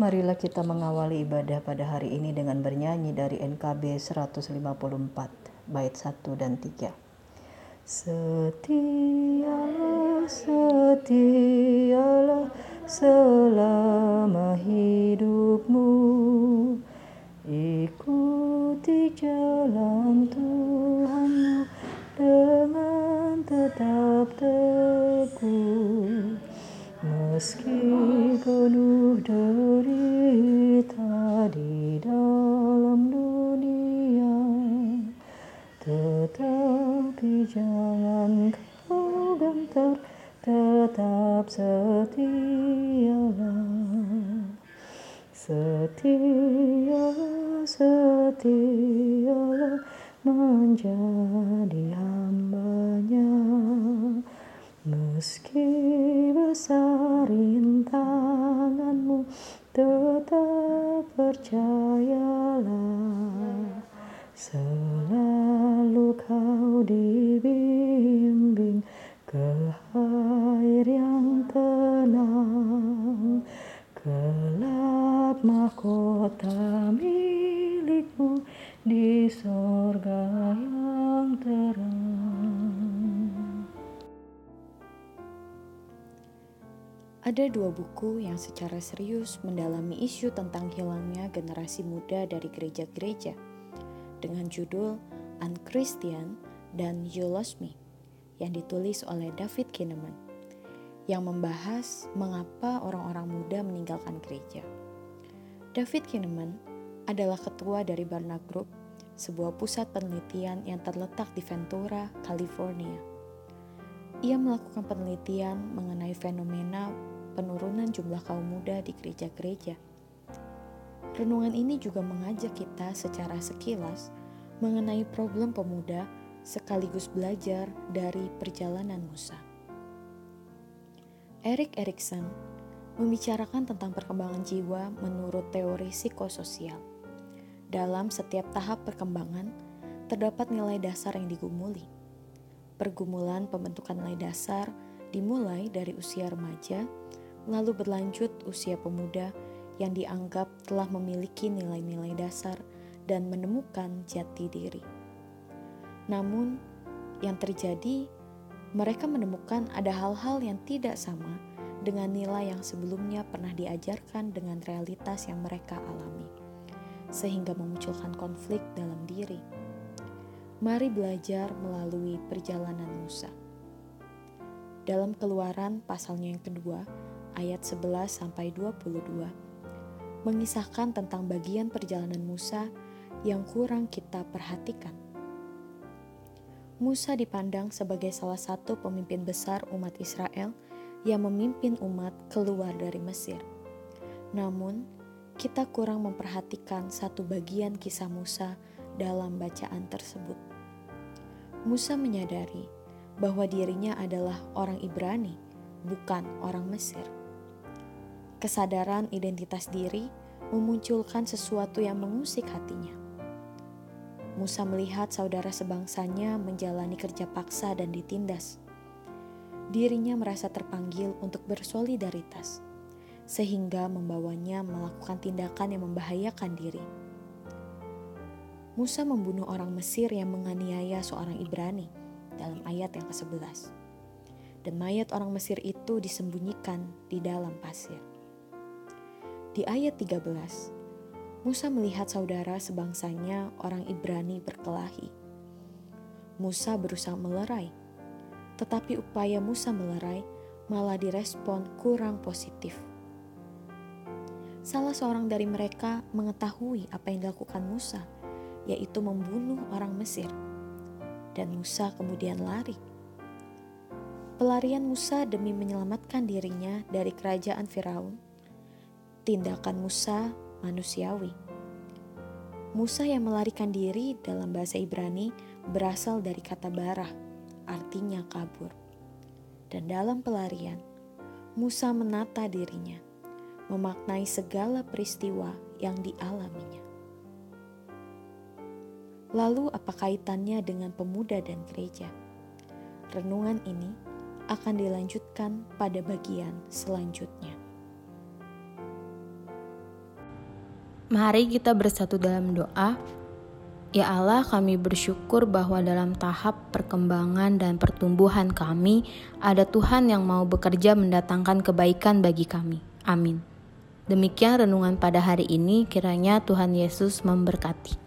Marilah kita mengawali ibadah pada hari ini dengan bernyanyi dari NKB 154 bait 1 dan 3. Setialah, setialah selama hidupmu Ikuti jalan Tuhanmu dengan tetap teguh Meski Tetapi jangan kau gentar Tetap setialah Setialah, setialah menjadi hambanya. Meski besar rintanganmu tetap percayalah. Selalu kau dibimbing ke air yang tenang. Kelak mahkota milikmu di sorga yang terang. Ada dua buku yang secara serius mendalami isu tentang hilangnya generasi muda dari gereja-gereja. Dengan judul Unchristian dan You Lost Me yang ditulis oleh David Kinnaman yang membahas mengapa orang-orang muda meninggalkan gereja. David Kinnaman adalah ketua dari Barna Group, sebuah pusat penelitian yang terletak di Ventura, California. Ia melakukan penelitian mengenai fenomena penurunan jumlah kaum muda di gereja-gereja. Renungan ini juga mengajak kita secara sekilas mengenai problem pemuda sekaligus belajar dari perjalanan Musa. Erik Erikson membicarakan tentang perkembangan jiwa menurut teori psikososial. Dalam setiap tahap perkembangan, terdapat nilai dasar yang digumuli. Pergumulan pembentukan nilai dasar dimulai dari usia remaja lalu berlanjut usia pemuda yang dianggap telah memiliki nilai-nilai dasar dan menemukan jati diri. Namun, yang terjadi, mereka menemukan ada hal-hal yang tidak sama dengan nilai yang sebelumnya pernah diajarkan dengan realitas yang mereka alami, sehingga memunculkan konflik dalam diri. Mari belajar melalui perjalanan Musa. Dalam keluaran pasalnya yang kedua, ayat 11 sampai 22 mengisahkan tentang bagian perjalanan Musa yang kurang kita perhatikan. Musa dipandang sebagai salah satu pemimpin besar umat Israel yang memimpin umat keluar dari Mesir. Namun, kita kurang memperhatikan satu bagian kisah Musa dalam bacaan tersebut. Musa menyadari bahwa dirinya adalah orang Ibrani, bukan orang Mesir. Kesadaran identitas diri memunculkan sesuatu yang mengusik hatinya. Musa melihat saudara sebangsanya menjalani kerja paksa dan ditindas. Dirinya merasa terpanggil untuk bersolidaritas, sehingga membawanya melakukan tindakan yang membahayakan diri. Musa membunuh orang Mesir yang menganiaya seorang Ibrani dalam ayat yang ke-11. Dan mayat orang Mesir itu disembunyikan di dalam pasir. Di ayat 13, Musa melihat saudara sebangsanya orang Ibrani berkelahi. Musa berusaha melerai, tetapi upaya Musa melerai malah direspon kurang positif. Salah seorang dari mereka mengetahui apa yang dilakukan Musa, yaitu membunuh orang Mesir. Dan Musa kemudian lari. Pelarian Musa demi menyelamatkan dirinya dari kerajaan Firaun tindakan Musa manusiawi. Musa yang melarikan diri dalam bahasa Ibrani berasal dari kata barah, artinya kabur. Dan dalam pelarian, Musa menata dirinya, memaknai segala peristiwa yang dialaminya. Lalu apa kaitannya dengan pemuda dan gereja? Renungan ini akan dilanjutkan pada bagian selanjutnya. Mari kita bersatu dalam doa. Ya Allah, kami bersyukur bahwa dalam tahap perkembangan dan pertumbuhan kami, ada Tuhan yang mau bekerja mendatangkan kebaikan bagi kami. Amin. Demikian renungan pada hari ini, kiranya Tuhan Yesus memberkati.